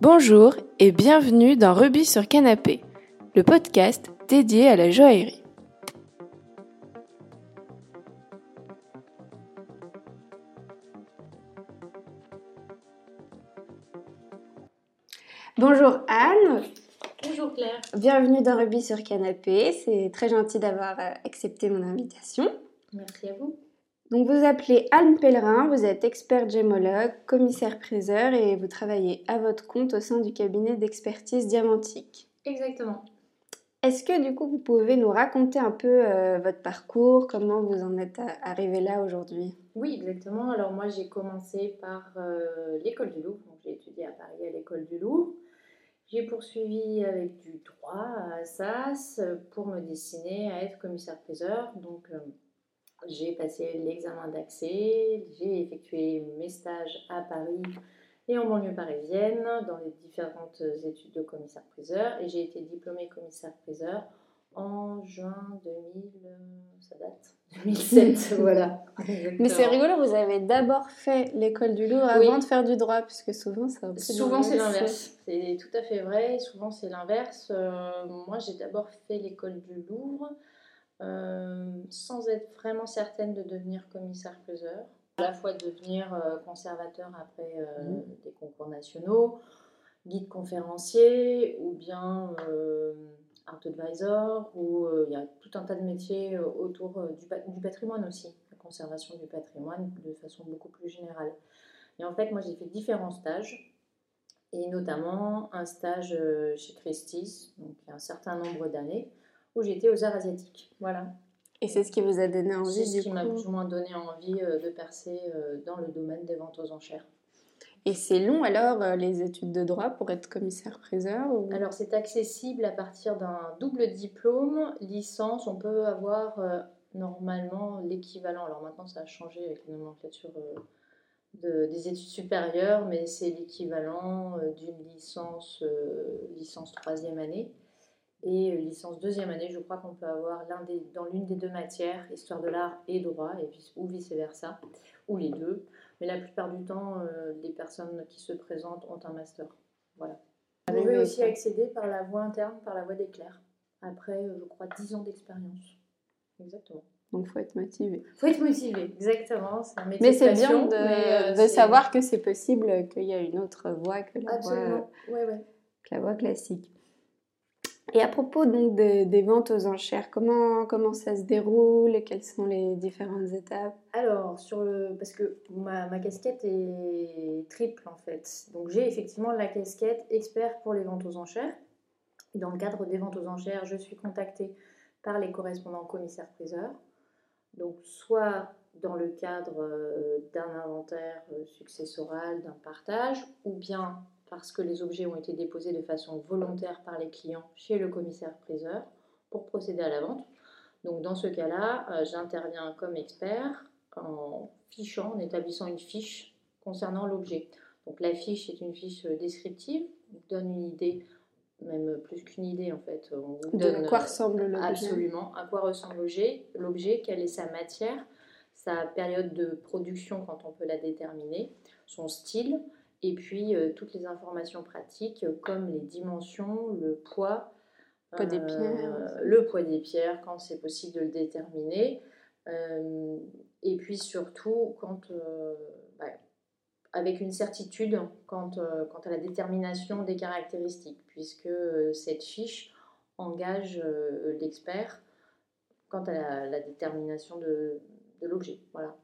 Bonjour et bienvenue dans Rubis sur Canapé, le podcast dédié à la joaillerie. Bonjour Anne. Bonjour Claire. Bienvenue dans Rubis sur Canapé. C'est très gentil d'avoir accepté mon invitation. Merci à vous. Donc vous appelez Anne Pellerin, vous êtes expert gémologue, commissaire-priseur et vous travaillez à votre compte au sein du cabinet d'expertise diamantique. Exactement. Est-ce que du coup vous pouvez nous raconter un peu euh, votre parcours, comment vous en êtes arrivé là aujourd'hui? Oui, exactement. Alors moi j'ai commencé par euh, l'école du Louvre, j'ai étudié à Paris à l'école du Louvre. J'ai poursuivi avec du droit à Assas pour me destiner à être commissaire-priseur. Donc euh, j'ai passé l'examen d'accès, j'ai effectué mes stages à Paris et en banlieue parisienne dans les différentes études de commissaire-priseur et j'ai été diplômée commissaire-priseur en juin 2000, ça date 2007, voilà. Mais c'est rigolo, vous avez d'abord fait l'école du Louvre avant de faire du droit, puisque souvent c'est un peu Souvent c'est l'inverse, c'est tout à fait vrai, souvent c'est l'inverse. Euh, moi j'ai d'abord fait l'école du Louvre euh, sans être vraiment certaine de devenir commissaire-priseur. À la fois devenir euh, conservateur après euh, mmh. des concours nationaux, guide conférencier ou bien art advisor, où il y a tout un tas de métiers autour du, du, patrimoine aussi, la conservation du patrimoine de façon beaucoup plus générale. Et en fait, moi j'ai fait différents stages, et notamment un stage chez Christie's, donc il y a un certain nombre d'années, où j'étais aux arts asiatiques. Voilà. Et c'est ce qui vous a donné envie C'est ce qui m'a plus ou moins donné envie euh, de percer euh, dans le domaine des ventes aux enchères. Et c'est long alors euh, les études de droit pour être commissaire-priseur Alors c'est accessible à partir d'un double diplôme, licence, on peut avoir normalement l'équivalent. Alors maintenant ça a changé avec la nomenclature de, des études supérieures, mais c'est l'équivalent d'une licence, licence troisième année. Et euh, licence deuxième année, je crois qu'on peut avoir l'un des, dans l'une des deux matières, histoire de l'art et droit, et puis, ou vice-versa, ou les deux. Mais la plupart du temps, euh, les personnes qui se présentent ont un master. Voilà. Vous pouvez aussi accéder par la voie interne, par la voie d'éclair, après, euh, je crois, 10 ans d'expérience. Exactement. Donc, il faut être motivé. Il faut être motivé, exactement. Un mais c'est bien de, de savoir que c'est possible, qu'il y a une autre voie que la, voie, ouais, ouais. Que la voie classique. Et à propos donc des ventes aux enchères, comment, comment ça se déroule et quelles sont les différentes étapes? Alors, sur parce que ma, ma, casquette est triple en fait. Donc j'ai effectivement la casquette expert pour les ventes aux enchères. Dans le cadre des ventes aux enchères, je suis contactée par les correspondants commissaires-priseurs. Donc soit dans le cadre euh, d'un inventaire euh, successoral, d'un partage, ou bien parce que les objets ont été déposés de façon volontaire par les clients chez le commissaire-priseur pour procéder à la vente. Donc dans ce cas-là, euh, j'interviens comme expert en fichant, en établissant une fiche concernant l'objet. Donc la fiche est une fiche descriptive, donne une idée, même plus qu'une idée en fait. de quoi ressemble l'objet Absolument, à quoi ressemble l'objet, quelle est sa matière, sa période de production quand on peut la déterminer, son style, et puis euh, toutes les informations pratiques euh, comme les dimensions, le poids, poids des pierres. Euh, le poids des pierres quand c'est possible de le déterminer. et puis surtout quand, bah, avec une certitude quant, quant, à la détermination des caractéristiques, puisque cette fiche engage l'expert quant à la, détermination de, de l'objet. Voilà.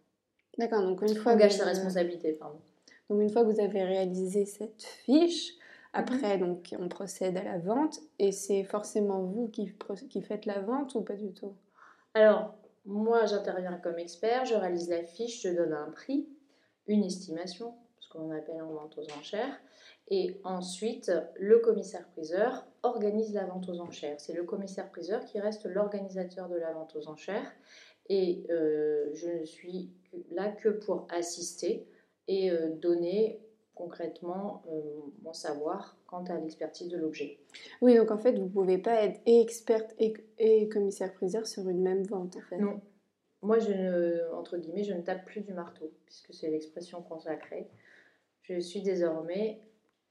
D'accord, donc une fois. Engage sa responsabilité, pardon. Donc une fois que vous avez réalisé cette fiche, mhm. après donc on procède à la vente et c'est forcément vous qui, qui faites la vente ou pas du tout? Alors moi j'interviens comme expert, je réalise la fiche, je donne un prix, une estimation, ce qu'on appelle en vente aux enchères. Et ensuite, le commissaire-priseur organise la vente aux enchères. C'est le commissaire-priseur qui reste l'organisateur de la vente aux enchères. Et euh, je ne suis là que pour assister et euh, donner concrètement euh, mon savoir quant à l'expertise de l'objet. Oui, donc en fait, vous ne pouvez pas être et experte et, commissaire-priseur sur une même vente, en fait. Non. Moi, je ne, entre guillemets, je ne tape plus du marteau, puisque c'est l'expression consacrée. Je suis désormais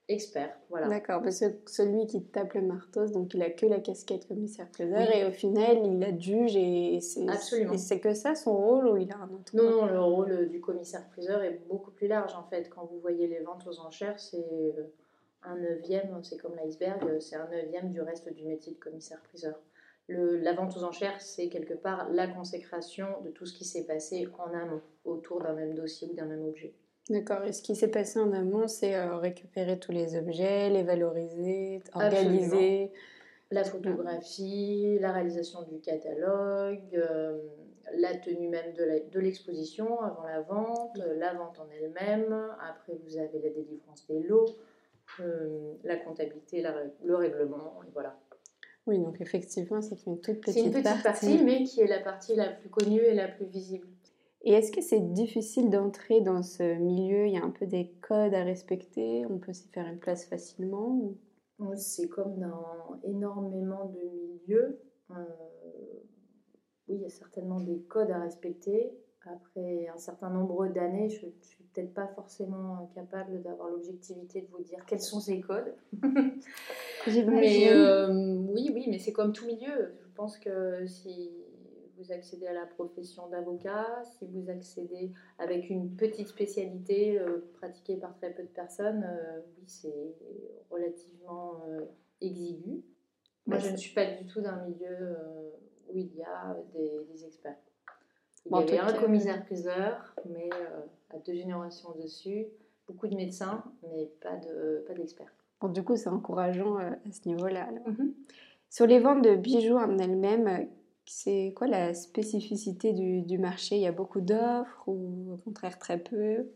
expert. Voilà. D'accord, parce que celui qui tape le marteau, donc il a que la casquette commissaire-priseur et au final il adjuge et c'est Absolument. et c'est que ça son rôle ou il a un autre Non, non, le rôle du commissaire-priseur est beaucoup plus large en fait. Quand vous voyez les ventes aux enchères, c'est euh, un neuvième, c'est comme l'iceberg, c'est un neuvième du reste du métier de commissaire-priseur. Le, la vente aux enchères, c'est quelque part la consécration de tout ce qui s'est passé en amont, autour d'un même dossier ou d'un même objet. D'accord, et ce qui s'est passé en amont, c'est euh, récupérer tous les objets, les valoriser, organiser. La photographie, la réalisation du catalogue, euh, la tenue même de l'exposition avant la vente, la vente en elle-même. Après, vous avez la délivrance des lots, euh, la comptabilité, le règlement, et voilà. Oui, donc effectivement, c'est une toute petite, C'est une petite partie, mais qui est la partie la plus connue et la plus visible. Et est-ce que c'est difficile d'entrer dans ce milieu? Il y a un peu des codes à respecter On peut s'y faire une place facilement C'est comme dans énormément de milieux. Euh, oui, il y a certainement des codes à respecter. Après un certain nombre d'années, je ne suis peut-être pas forcément capable d'avoir l'objectivité de vous dire quels sont ces codes. mais euh, oui, oui, mais c'est comme tout milieu. Je pense que si vous accédez à la profession d'avocat, si vous accédez avec une petite spécialité euh, pratiquée par très peu de personnes, euh, oui, c'est relativement euh, exigu. Moi, je ne suis pas du tout d'un milieu où il y a des, experts. Il y avait un commissaire-priseur, mais à deux générations dessus, beaucoup de médecins, mais pas d'experts. De, pas du coup, c'est encourageant à ce niveau-là. Mhm. Sur les ventes de bijoux en elles-mêmes, c'est quoi la spécificité du, marché? Il y a beaucoup d'offres ou au contraire très peu?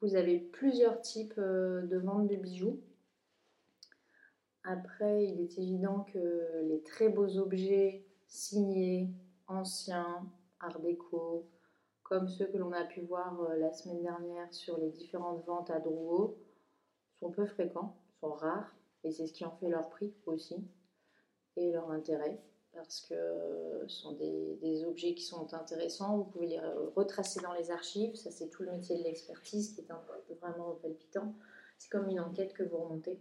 Vous avez plusieurs types euh, de ventes de bijoux. Après, il est évident que les très beaux objets signés, anciens, art déco, comme ceux que l'on a pu voir euh, la semaine dernière sur les différentes ventes à Drouot, sont peu fréquents, sont rares, et c'est ce qui en fait leur prix aussi et leur intérêt parce que ce sont des, objets qui sont intéressants. Vous pouvez les retracer dans les archives. Ça, c'est tout le métier de l'expertise qui est vraiment palpitant. C'est comme une enquête que vous remontez,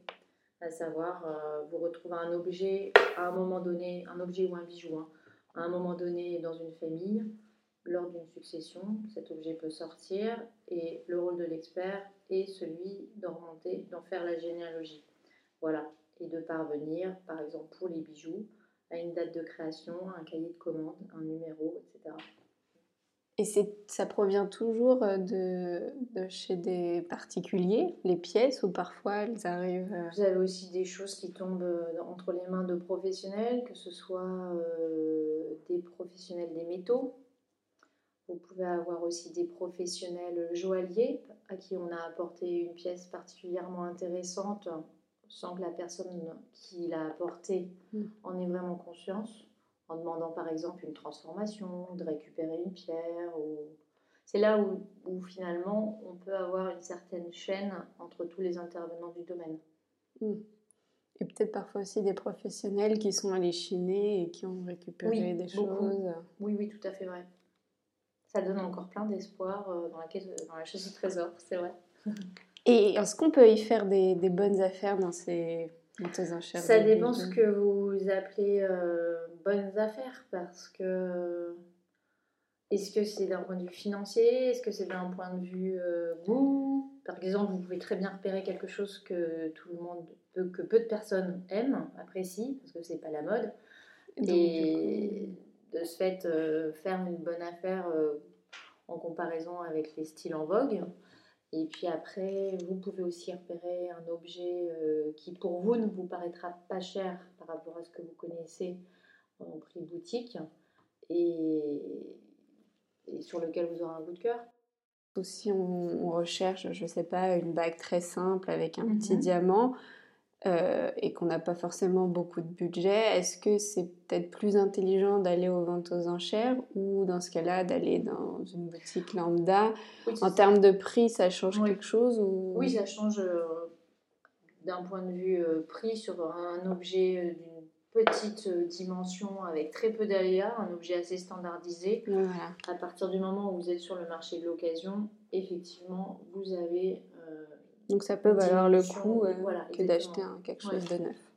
à savoir, euh, vous retrouvez un objet à un moment donné, un objet ou un bijou, hein, à un moment donné dans une famille, lors d'une succession, cet objet peut sortir et le rôle de l'expert est celui d'en remonter, d'en faire la généalogie. Voilà, et de parvenir, par exemple pour les bijoux, à une date de création, un cahier de commande, un numéro, etc. Et ça provient toujours euh, de, de, chez des particuliers, les pièces, ou parfois elles arrivent... Euh, Vous avez aussi des choses qui tombent euh, entre les mains de professionnels, que ce soit des professionnels des métaux. Vous pouvez avoir aussi des professionnels joailliers à qui on a apporté une pièce particulièrement intéressante sans que la personne qui l'a apporté mm. en ait vraiment conscience, en demandant par exemple une transformation, de récupérer une pierre. Ou... C'est là où, finalement on peut avoir une certaine chaîne entre tous les intervenants du domaine. Mm. Et peut-être parfois aussi des professionnels qui sont allés chiner et qui ont récupéré des choses. Oui, oui, tout à fait vrai. Ça donne encore plein d'espoir euh, dans la, dans la chasse au trésor, c'est vrai. Et est-ce qu'on peut y faire des, bonnes affaires dans ces, enchères Ça dépend ce que vous appelez euh, bonnes affaires, parce que est-ce que c'est d'un point de vue financier? Est-ce que c'est d'un point de vue euh, goût? Par exemple, vous pouvez très bien repérer quelque chose que tout le monde, peut, que peu de personnes aiment, apprécient, parce que c'est pas la mode. Et de ce fait, euh, faire une bonne affaire en comparaison avec les styles en vogue. Et puis après, vous pouvez aussi repérer un objet euh, qui pour vous ne vous paraîtra pas cher par rapport à ce que vous connaissez en prix boutique et, sur lequel vous aurez un bout de cœur. Si on, recherche, je ne sais pas, une bague très simple avec un petit mhm. diamant, euh, et qu'on n'a pas forcément beaucoup de budget, est-ce que c'est peut-être plus intelligent d'aller aux ventes aux enchères ou dans ce cas-là d'aller dans une boutique lambda? En termes de prix, ça change quelque chose ou... Oui, ça change euh, d'un point de vue euh, prix sur un objet d'une petite dimension avec très peu d'aléas, un objet assez standardisé. À partir du moment où vous êtes sur le marché de l'occasion, effectivement, vous avez Donc ça peut valoir le coup euh, voilà, que d'acheter quelque chose de neuf.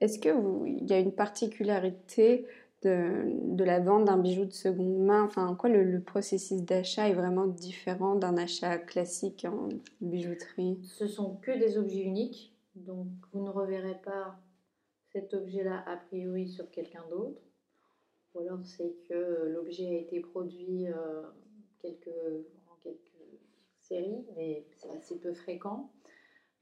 Est-ce qu'il y a une particularité de, de la vente d'un bijou de seconde main? Enfin, quoi le, le processus d'achat est vraiment différent d'un achat classique en bijouterie? Ce sont que des objets uniques, donc vous ne reverrez pas cet objet-là a priori sur quelqu'un d'autre. Ou alors c'est que l'objet a été produit euh, en quelques séries, mais c'est assez peu fréquent.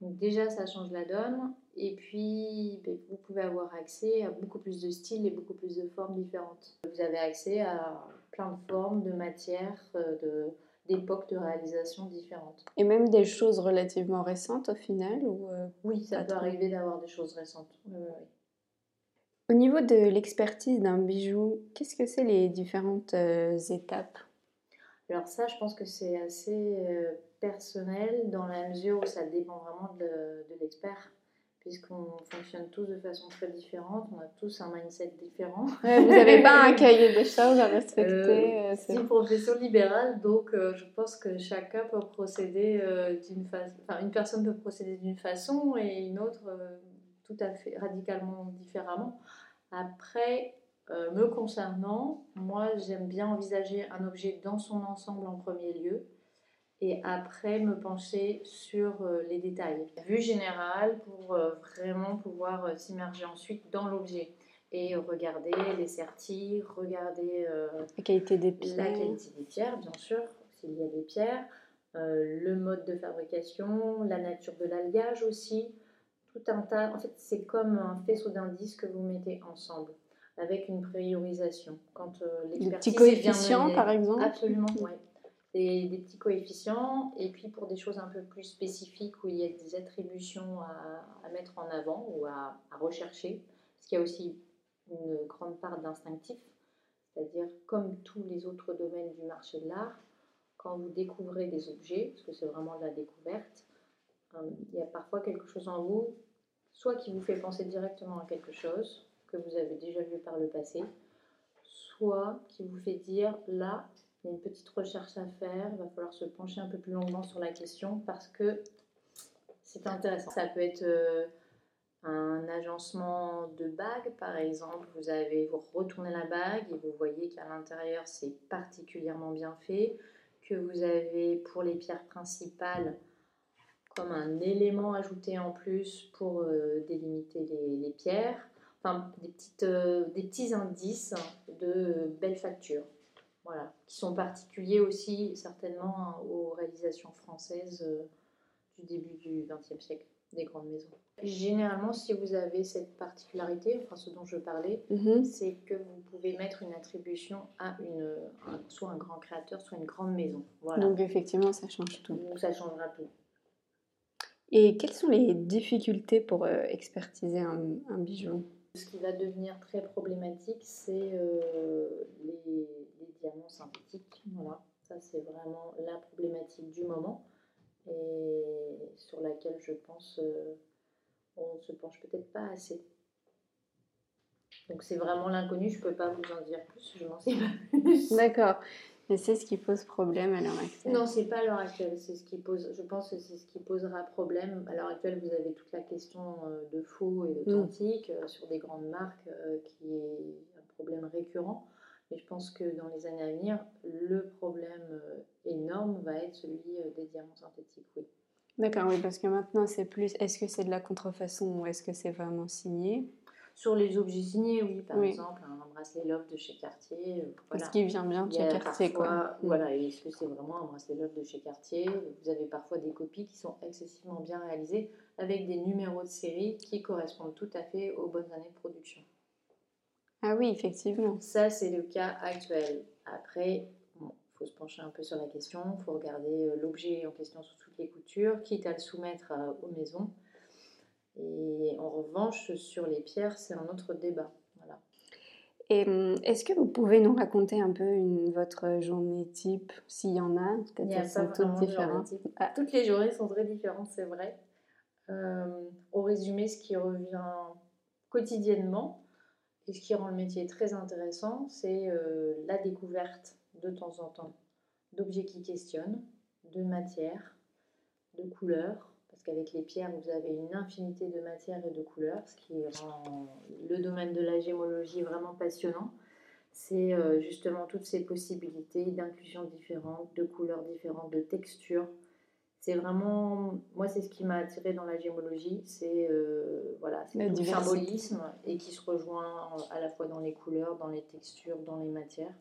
Donc déjà, ça change la donne. Et puis, ben, vous pouvez avoir accès à beaucoup plus de styles et beaucoup plus de formes différentes. Vous avez accès à plein de formes, de matières, euh, de d'époques de réalisation différentes. Et même des choses relativement récentes au final ou euh, Oui, ça peut arriver d'avoir des choses récentes. Au niveau de l'expertise d'un bijou, qu'est-ce que c'est les différentes euh, étapes? Alors ça, je pense que c'est assez euh, personnel dans la mesure où ça dépend vraiment de, l'expert puisqu'on fonctionne tous de façon très différente, on a tous un mindset différent. vous n'avez pas un cahier des choses à respecter euh, C'est une profession libérale, donc je pense que chacun peut procéder d'une façon, enfin une personne peut procéder d'une façon et une autre tout à fait radicalement différemment. Après, euh, me concernant, moi j'aime bien envisager un objet dans son ensemble en premier lieu et après me pencher sur euh, les détails. Vue générale pour euh, vraiment pouvoir s'immerger ensuite dans l'objet et regarder les sertis, regarder la qualité des pierres. La qualité des pierres, bien sûr, s'il y a des pierres, le mode de fabrication, la nature de l'alliage aussi tout un tas. En fait, c'est comme un faisceau d'indices que vous mettez ensemble avec une priorisation. Quand euh, Des petits coefficients, par exemple Absolument, oui. Des, des, petits coefficients, et puis pour des choses un peu plus spécifiques où il y a des attributions à, mettre en avant ou à, à rechercher, parce qu'il y a aussi une grande part d'instinctif, c'est-à-dire comme tous les autres domaines du marché de l'art, quand vous découvrez des objets, parce que c'est vraiment de la découverte, euh, il y a parfois quelque chose en vous, soit qui vous fait penser directement à quelque chose que vous avez déjà vu par le passé, soit qui vous fait dire là, il y a une petite recherche à faire, il va falloir se pencher un peu plus longuement sur la question parce que c'est intéressant. Ça peut être euh, un agencement de bague, par exemple. Vous avez vous retournez la bague et vous voyez qu'à l'intérieur c'est particulièrement bien fait, que vous avez pour les pierres principales comme un élément ajouté en plus pour euh, délimiter les, pierres. Enfin, des, petites, euh, des petits indices de belles factures. Voilà, qui sont particuliers aussi certainement hein, aux réalisations françaises euh, du début du XXe siècle, des grandes maisons. Généralement, si vous avez cette particularité, enfin ce dont je parlais, mhm. c'est que vous pouvez mettre une attribution à une, soit un grand créateur, soit une grande maison. Voilà. Donc effectivement, ça change tout. Donc ça changera tout. Et quelles sont les difficultés pour euh, expertiser un, bijou? Ce qui va devenir très problématique, c'est euh, les, diamants synthétiques. Voilà, ça c'est vraiment la problématique du moment et sur laquelle je pense euh, on se penche peut-être pas assez. Donc c'est vraiment l'inconnu, je ne peux pas vous en dire plus, je n'en sais pas plus. D'accord. Mais c'est ce qui pose problème à l'heure actuelle. Non, c'est pas à l'heure actuelle. C'est ce qui pose. Je pense que c'est ce qui posera problème. À l'heure actuelle, vous avez toute la question euh, de faux et d'authentique mm. euh, sur des grandes marques euh, qui est un problème récurrent. Mais je pense que dans les années à venir, le problème énorme va être celui des diamants synthétiques. Oui. D'accord, oui, parce que maintenant c'est plus. Est-ce que c'est de la contrefaçon ou est-ce que c'est vraiment signé? Sur les objets signés, oui, par exemple, un bracelet Love de chez Cartier. Euh, voilà. Ce qui vient bien de chez Cartier, quoi. Mm. Voilà, est-ce que c'est vraiment un bracelet Love de chez Cartier? Vous avez parfois des copies qui sont excessivement bien réalisées avec des numéros de série qui correspondent tout à fait aux bonnes années de production. Ah oui, effectivement. Ça, c'est le cas actuel. Après, il faut se pencher un peu sur la question, il faut regarder euh, l'objet en question sous toutes les coutures, quitte à le soumettre euh, aux maisons. Et en revanche, sur les pierres, c'est un autre débat. Voilà. Et hum, est-ce que vous pouvez nous raconter un peu une, votre journée type, s'il y en a? Il y a sont toutes différentes. Ah. Toutes les journées sont très différentes, c'est vrai. Euh, au résumé, ce qui revient quotidiennement et ce qui rend le métier très intéressant, c'est euh, la découverte de temps en temps d'objets qui questionnent, de matières, de couleurs, qu'avec les pierres, vous avez une infinité de matières et de couleurs, ce qui rend le domaine de la gémologie vraiment passionnant. C'est euh, justement toutes ces possibilités d'inclusion différentes, de couleurs différentes, de textures. C'est vraiment, moi, c'est ce qui m'a attiré dans la gémologie, c'est euh, voilà, le symbolisme et qui se rejoint à la fois dans les couleurs, dans les textures, dans les matières,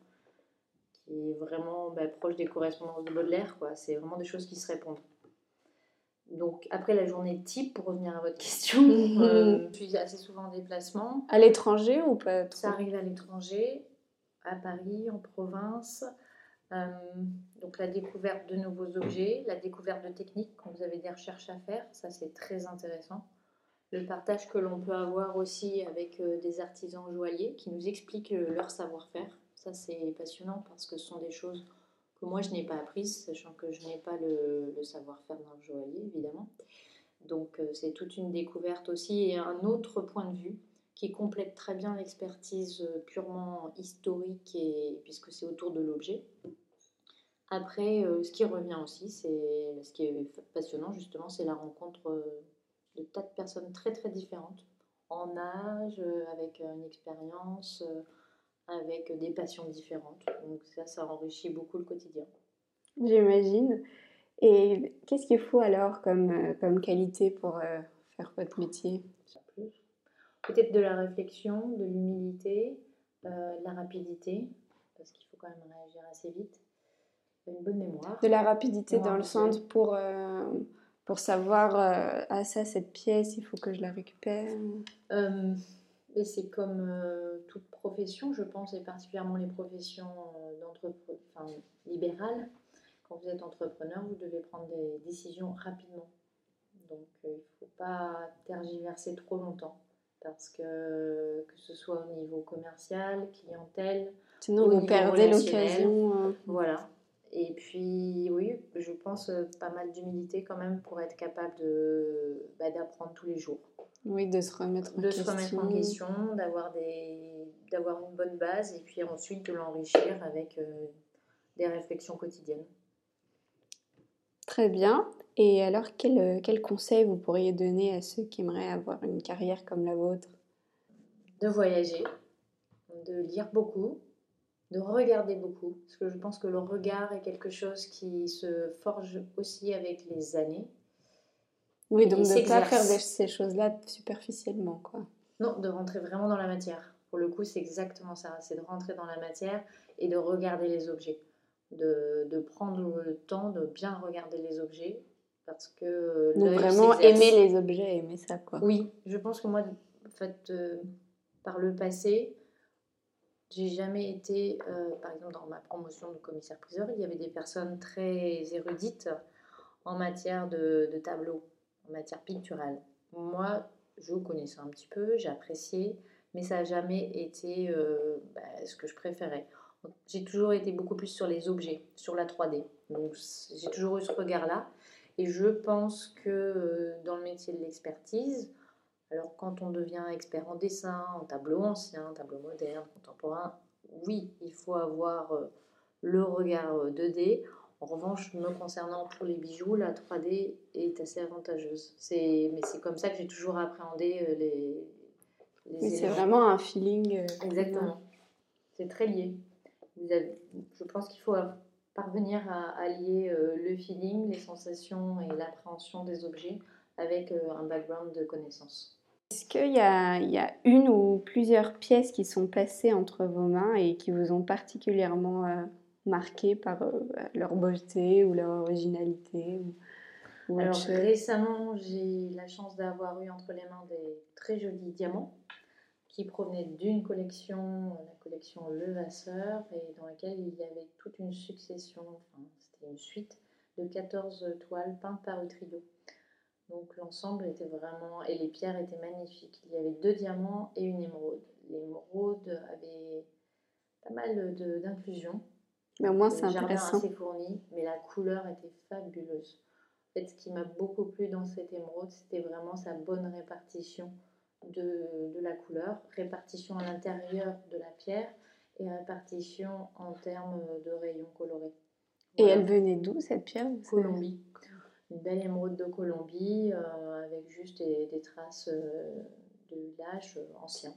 qui est vraiment bah, proche des correspondances de Baudelaire. Quoi. C'est vraiment des choses qui se répondent. Donc après la journée type, pour revenir à votre question, euh, je suis assez souvent en déplacement. À l'étranger ou pas Ça arrive à l'étranger, à Paris, en province. Euh, donc la découverte de nouveaux objets, la découverte de techniques quand vous avez des recherches à faire, ça c'est très intéressant. Le partage que l'on peut avoir aussi avec euh, des artisans joailliers qui nous expliquent leur savoir-faire, ça c'est passionnant parce que ce sont des choses que moi je n'ai pas apprises, sachant que je n'ai pas le, savoir-faire dans le joaillier, évidemment. Donc euh, c'est toute une découverte aussi et un autre point de vue qui complète très bien l'expertise euh, purement historique et puisque c'est autour de l'objet. Après, euh, ce qui revient aussi, c'est ce qui est passionnant justement, c'est la rencontre de tas de personnes très très différentes, en âge, avec une expérience, avec des passions différentes. Donc ça, ça enrichit beaucoup le quotidien. J'imagine. Et qu'est-ce qu'il faut alors comme, euh, comme qualité pour euh, faire votre métier? Peut-être de la réflexion, de l'humilité, euh, de la rapidité, parce qu'il faut quand même réagir assez vite. Une bonne mémoire. De la rapidité dans le sens pour, pour savoir, ah ça, cette pièce, il faut que je la récupère et c'est comme euh, toute profession, je pense, et particulièrement les professions euh, enfin, libérales. Quand vous êtes entrepreneur, vous devez prendre des décisions rapidement. Donc euh, il ne faut pas tergiverser trop longtemps. Parce que que ce soit au niveau commercial, clientèle, Sinon, vous perdez l'occasion. Hein. Voilà. Et puis, oui, je pense pas mal d'humilité quand même pour être capable bah, d'apprendre tous les jours. Oui, de se remettre en question. De se remettre en question, d'avoir, des, d'avoir une bonne base et puis ensuite de l'enrichir avec euh, des réflexions quotidiennes. Très bien. Et alors, quel, euh, quel conseil vous pourriez donner à ceux qui aimeraient avoir une carrière comme la vôtre? De voyager, de lire beaucoup, de regarder beaucoup, parce que je pense que le regard est quelque chose qui se forge aussi avec les années. Oui, donc de ne pas faire ces choses-là superficiellement, quoi. Non, de rentrer vraiment dans la matière. Pour le coup, c'est exactement ça. C'est de rentrer dans la matière et de regarder les objets. De, de, prendre le temps de bien regarder les objets. Parce que. Donc vraiment aimer les objets, aimer ça, quoi. Oui, je pense que moi, en fait, euh, par le passé, j'ai jamais été, euh, par exemple, dans ma promotion de commissaire-priseur, il y avait des personnes très érudites en matière de, de tableaux matière picturale. Moi, je connaissais un petit peu, j'ai apprécié, mais ça n'a jamais été euh, bah, ce que je préférais. J'ai toujours été beaucoup plus sur les objets, sur la 3D. Donc j'ai toujours eu ce regard-là. Et je pense que euh, dans le métier de l'expertise, alors quand on devient expert en dessin, en tableau ancien, tableau moderne, contemporain, oui, il faut avoir euh, le regard 2D. En revanche, me concernant pour les bijoux, la 3D est assez avantageuse. C'est, mais c'est comme ça que j'ai toujours appréhendé euh, les, les C'est vraiment un feeling. Euh, Exactement. C'est très lié. je pense qu'il faut parvenir à allier euh, le feeling, les sensations et l'appréhension des objets avec un background de connaissances. Est-ce qu'il y a, il y a une ou plusieurs pièces qui sont passées entre vos mains et qui vous ont particulièrement marqués par euh, leur beauté ou leur originalité ou, Alors récemment, j'ai la chance d'avoir eu entre les mains des très jolis diamants qui provenaient d'une collection, la collection Levasseur, et dans laquelle il y avait toute une succession, enfin c'était une suite de 14 toiles peintes par Utrido. Donc l'ensemble était vraiment, et les pierres étaient magnifiques. Il y avait deux diamants et une émeraude. L'émeraude avait pas mal d'inclusion, mais au moins, c'est intéressant. assez fourni, mais la couleur était fabuleuse. En fait, ce qui m'a beaucoup plu dans cette émeraude, c'était vraiment sa bonne répartition de, de la couleur, répartition à l'intérieur de la pierre et répartition en termes de rayons colorés. Et elle venait d'où cette pierre? Colombie. une belle émeraude de Colombie avec juste des, traces de lâche ancien,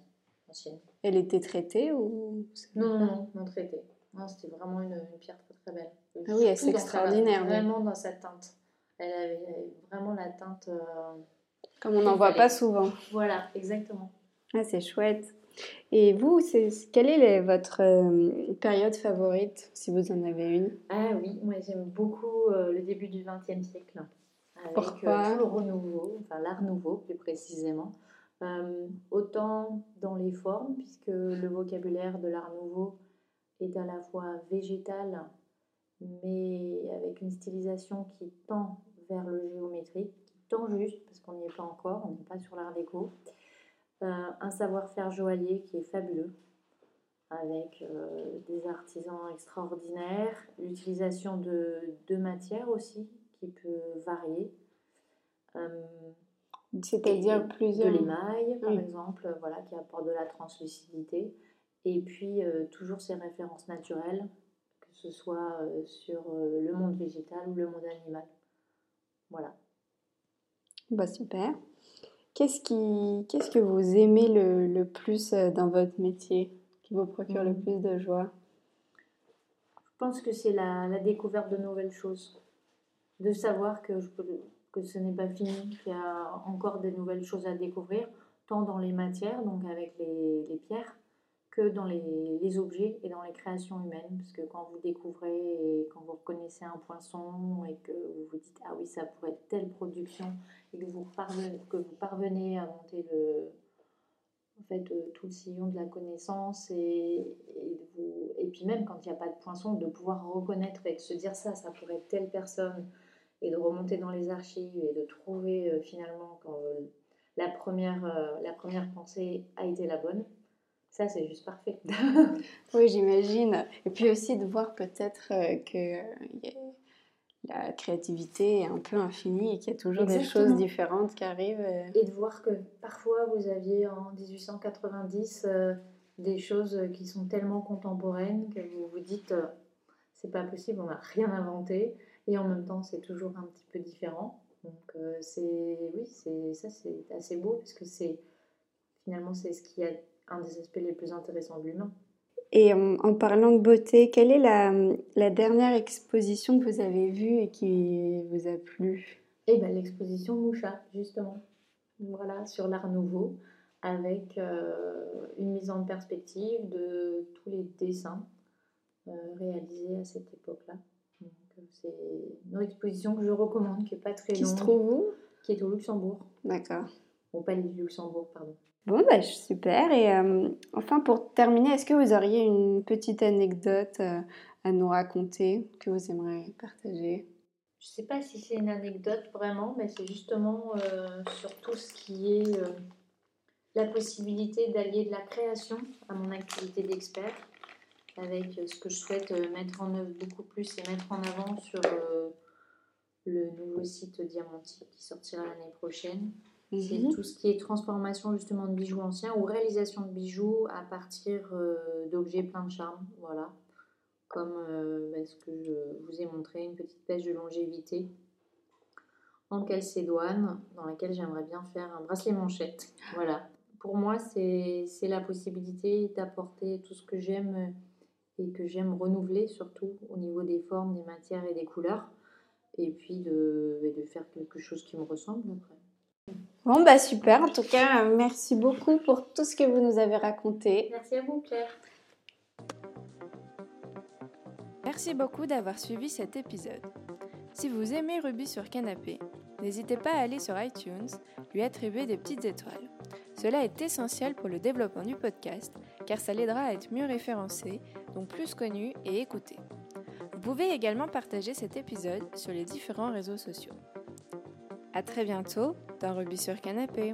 ancienne. Elle était traitée ou Non, non, non, traitée. C'était vraiment une, pierre très très belle. Ah oui, c'est extraordinaire. Vraiment dans sa teinte. Elle avait, vraiment la teinte. Comme on n'en voit pas souvent. Voilà, exactement. Ah, c'est chouette. Et vous, quelle est votre euh, période favorite, si vous en avez une? Ah oui, moi j'aime beaucoup euh, le début du XXe siècle. Avec Pourquoi? euh, tout le renouveau, enfin l'art nouveau plus précisément. autant dans les formes, puisque le vocabulaire de l'art nouveau est à la fois végétal, mais avec une stylisation qui tend vers le géométrique, qui tend juste, parce qu'on n'y est pas encore, on n'est pas sur l'art déco. Euh, un savoir-faire joaillier qui est fabuleux, avec euh, des artisans extraordinaires, l'utilisation de, de matières aussi, qui peut varier. Euh, C'est-à-dire plusieurs. De l'émail, par exemple, voilà, qui apporte de la translucidité. Et puis, toujours ces références naturelles, que ce soit sur le monde végétal ou le monde animal. Voilà. Bah, super. Qu'est-ce, qui, qu'est-ce que vous aimez le, le, plus euh, dans votre métier, qui vous procure le mmh. plus de joie? Je pense que c'est la, la, découverte de nouvelles choses. De savoir que, je que ce n'est pas fini, qu'il y a encore des nouvelles choses à découvrir, tant dans les matières, donc avec les, les pierres, que dans les, les, objets et dans les créations humaines. Parce que quand vous découvrez et quand vous reconnaissez un poinçon et que vous vous dites Ah oui, ça pourrait être telle production, et que vous parvenez, à monter le, en fait, euh, tout le sillon de la connaissance et, et, vous, et puis même quand il n'y a pas de poinçon, de pouvoir reconnaître et de se dire ça, ça pourrait être telle personne et de remonter dans les archives et de trouver euh, finalement quand euh, la, première, la première pensée a été la bonne. Ça, c'est juste parfait. oui, j'imagine. Et puis aussi de voir peut-être que la créativité est un peu infinie et qu'il y a toujours des choses différentes qui arrivent. Euh. Et de voir que parfois vous aviez en 1890 euh, des choses qui sont tellement contemporaines que vous vous dites euh, c'est pas possible, on n'a rien inventé et en même temps c'est toujours un petit peu différent. Donc c'est oui, c'est ça c'est assez beau parce que c'est finalement c'est ce qui a un des aspects les plus intéressants de l'humain. Et en, parlant de beauté, quelle est la, la, dernière exposition que vous avez vue et qui vous a plu? Eh bien, l'exposition Moucha, justement. Voilà, sur l'art nouveau, avec euh, une mise en perspective de tous les dessins euh, réalisés à cette époque-là. Euh, c'est une exposition que je recommande, qui n'est pas très longue. Qui se trouve où? Qui est au Luxembourg. D'accord. Au Palais du Luxembourg, pardon. Bon, bah, super. Et euh, enfin, pour terminer, est-ce que vous auriez une petite anecdote euh, à nous raconter que vous aimeriez partager? Je ne sais pas si c'est une anecdote vraiment, mais c'est justement euh, sur tout ce qui est la possibilité d'allier de la création à mon activité d'expert, avec ce que je souhaite mettre en œuvre beaucoup plus et mettre en avant sur le nouveau site Diamantique qui sortira l'année prochaine. C'est mhm. tout ce qui est transformation justement de bijoux anciens ou réalisation de bijoux à partir euh, d'objets pleins de charme. Voilà. Comme euh, bah, ce que je vous ai montré, une petite pêche de longévité en calcédoine dans laquelle j'aimerais bien faire un bracelet manchette. Voilà. Pour moi, c'est la possibilité d'apporter tout ce que j'aime et que j'aime renouveler surtout au niveau des formes, des matières et des couleurs. Et puis de, de faire quelque chose qui me ressemble après. Bon, bah super. En tout cas, merci beaucoup pour tout ce que vous nous avez raconté. Merci à vous, Claire. Merci beaucoup d'avoir suivi cet épisode. Si vous aimez Ruby sur Canapé, n'hésitez pas à aller sur iTunes, lui attribuer des petites étoiles. Cela est essentiel pour le développement du podcast, car ça l'aidera à être mieux référencé, donc plus connu et écouté. Vous pouvez également partager cet épisode sur les différents réseaux sociaux. À très bientôt dans Ruby sur Canapé.